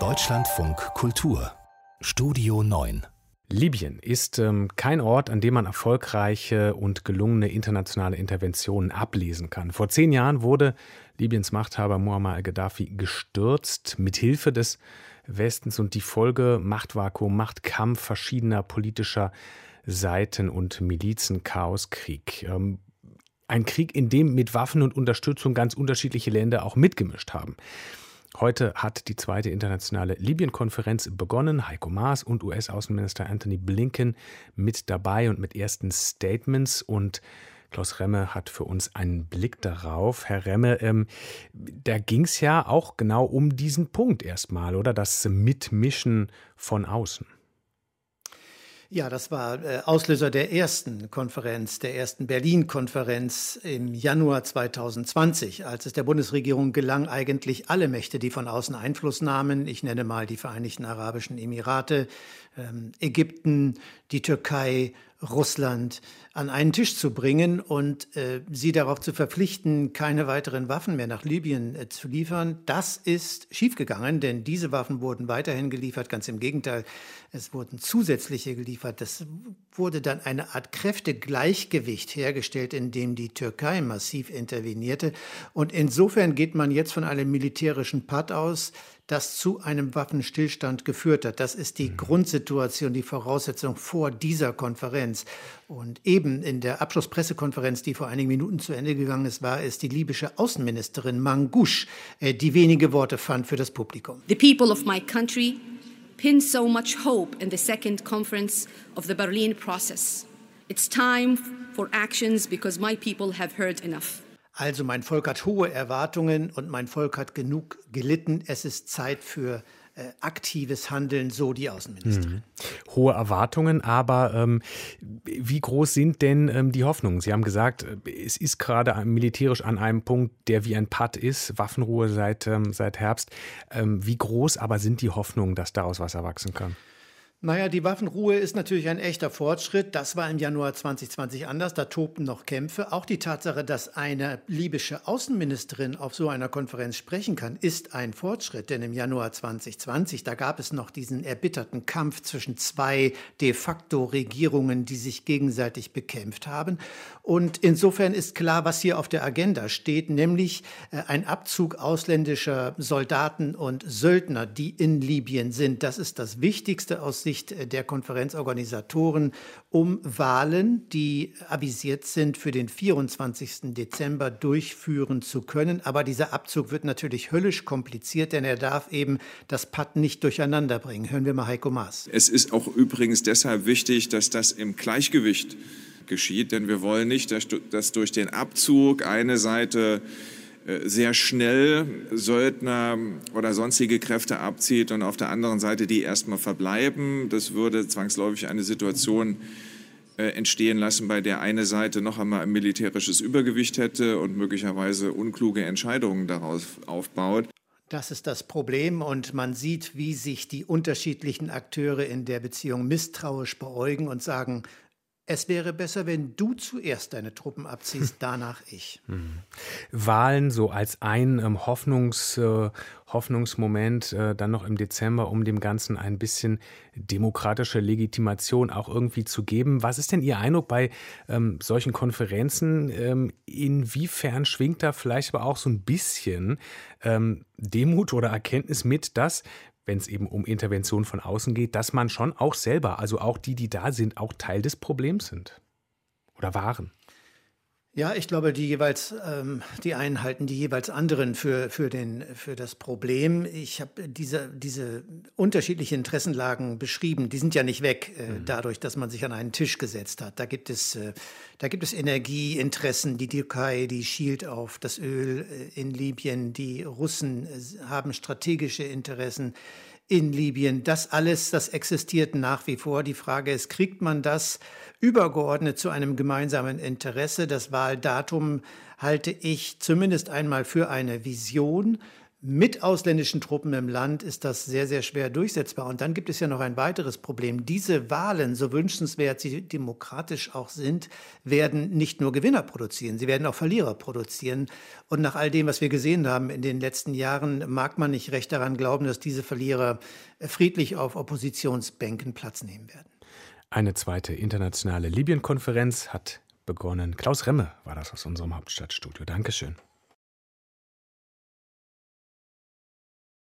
Deutschlandfunk Kultur Studio 9 Libyen ist ähm, kein Ort, an dem man erfolgreiche und gelungene internationale Interventionen ablesen kann. Vor zehn Jahren wurde Libyens Machthaber Muammar al-Gaddafi gestürzt, mit Hilfe des Westens und die Folge Machtvakuum, Machtkampf verschiedener politischer Seiten und Milizen, Chaos, Krieg. Ähm, ein Krieg, in dem mit Waffen und Unterstützung ganz unterschiedliche Länder auch mitgemischt haben. Heute hat die zweite internationale Libyen-Konferenz begonnen. Heiko Maas und US-Außenminister Anthony Blinken mit dabei und mit ersten Statements. Und Klaus Remme hat für uns einen Blick darauf. Herr Remme, ähm, da ging es ja auch genau um diesen Punkt erstmal, oder? Das Mitmischen von außen. Ja, das war äh, Auslöser der ersten Konferenz, der ersten Berlin-Konferenz im Januar 2020, als es der Bundesregierung gelang, eigentlich alle Mächte, die von außen Einfluss nahmen, ich nenne mal die Vereinigten Arabischen Emirate, ähm, Ägypten, die Türkei, Russland an einen Tisch zu bringen und äh, sie darauf zu verpflichten, keine weiteren Waffen mehr nach Libyen äh, zu liefern. Das ist schiefgegangen, denn diese Waffen wurden weiterhin geliefert. Ganz im Gegenteil, es wurden zusätzliche geliefert. Das wurde dann eine Art Kräftegleichgewicht hergestellt, in dem die Türkei massiv intervenierte. Und insofern geht man jetzt von einem militärischen Patt aus, das zu einem Waffenstillstand geführt hat. Das ist die mhm. Grundsituation, die Voraussetzung vor dieser Konferenz. Und eben in der Abschlusspressekonferenz, die vor einigen Minuten zu Ende gegangen ist, war es die libysche Außenministerin Mangouche, äh, die wenige Worte fand für das Publikum. The people of my country pin so much hope in the second conference of the Berlin process. It's time for actions because my people have heard enough. Also mein Volk hat hohe Erwartungen und mein Volk hat genug gelitten. Es ist Zeit für äh, aktives Handeln, so die Außenministerin. Mhm. Hohe Erwartungen, aber ähm, wie groß sind denn ähm, die Hoffnungen? Sie haben gesagt, äh, es ist gerade militärisch an einem Punkt, der wie ein Patt ist, Waffenruhe seit, ähm, seit Herbst. Ähm, wie groß aber sind die Hoffnungen, dass daraus was erwachsen kann? Naja, die Waffenruhe ist natürlich ein echter Fortschritt. Das war im Januar 2020 anders. Da tobten noch Kämpfe. Auch die Tatsache, dass eine libysche Außenministerin auf so einer Konferenz sprechen kann, ist ein Fortschritt. Denn im Januar 2020, da gab es noch diesen erbitterten Kampf zwischen zwei de facto Regierungen, die sich gegenseitig bekämpft haben. Und insofern ist klar, was hier auf der Agenda steht, nämlich äh, ein Abzug ausländischer Soldaten und Söldner, die in Libyen sind. Das ist das Wichtigste aus Sicht Sicht der Konferenzorganisatoren um Wahlen, die avisiert sind für den 24. Dezember durchführen zu können. Aber dieser Abzug wird natürlich höllisch kompliziert, denn er darf eben das Patt nicht durcheinander bringen. Hören wir mal Heiko Maas. Es ist auch übrigens deshalb wichtig, dass das im Gleichgewicht geschieht, denn wir wollen nicht, dass durch den Abzug eine Seite sehr schnell Söldner oder sonstige Kräfte abzieht und auf der anderen Seite die erstmal verbleiben. Das würde zwangsläufig eine Situation äh, entstehen lassen, bei der eine Seite noch einmal ein militärisches Übergewicht hätte und möglicherweise unkluge Entscheidungen daraus aufbaut. Das ist das Problem und man sieht, wie sich die unterschiedlichen Akteure in der Beziehung misstrauisch beäugen und sagen, es wäre besser, wenn du zuerst deine Truppen abziehst, danach ich. Mhm. Wahlen so als ein ähm, Hoffnungs, äh, Hoffnungsmoment äh, dann noch im Dezember, um dem Ganzen ein bisschen demokratische Legitimation auch irgendwie zu geben. Was ist denn Ihr Eindruck bei ähm, solchen Konferenzen? Ähm, inwiefern schwingt da vielleicht aber auch so ein bisschen ähm, Demut oder Erkenntnis mit, dass wenn es eben um Intervention von außen geht, dass man schon auch selber, also auch die, die da sind, auch Teil des Problems sind oder waren. Ja, ich glaube, die jeweils, ähm, die einen halten die jeweils anderen für, für, den, für das Problem. Ich habe diese, diese unterschiedlichen Interessenlagen beschrieben. Die sind ja nicht weg, äh, mhm. dadurch, dass man sich an einen Tisch gesetzt hat. Da gibt es, äh, da gibt es Energieinteressen. Die Türkei, die schielt auf das Öl äh, in Libyen. Die Russen äh, haben strategische Interessen in Libyen. Das alles, das existiert nach wie vor. Die Frage ist, kriegt man das übergeordnet zu einem gemeinsamen Interesse? Das Wahldatum halte ich zumindest einmal für eine Vision. Mit ausländischen Truppen im Land ist das sehr, sehr schwer durchsetzbar. Und dann gibt es ja noch ein weiteres Problem. Diese Wahlen, so wünschenswert sie demokratisch auch sind, werden nicht nur Gewinner produzieren, sie werden auch Verlierer produzieren. Und nach all dem, was wir gesehen haben in den letzten Jahren, mag man nicht recht daran glauben, dass diese Verlierer friedlich auf Oppositionsbänken Platz nehmen werden. Eine zweite internationale Libyen-Konferenz hat begonnen. Klaus Remme war das aus unserem Hauptstadtstudio. Dankeschön.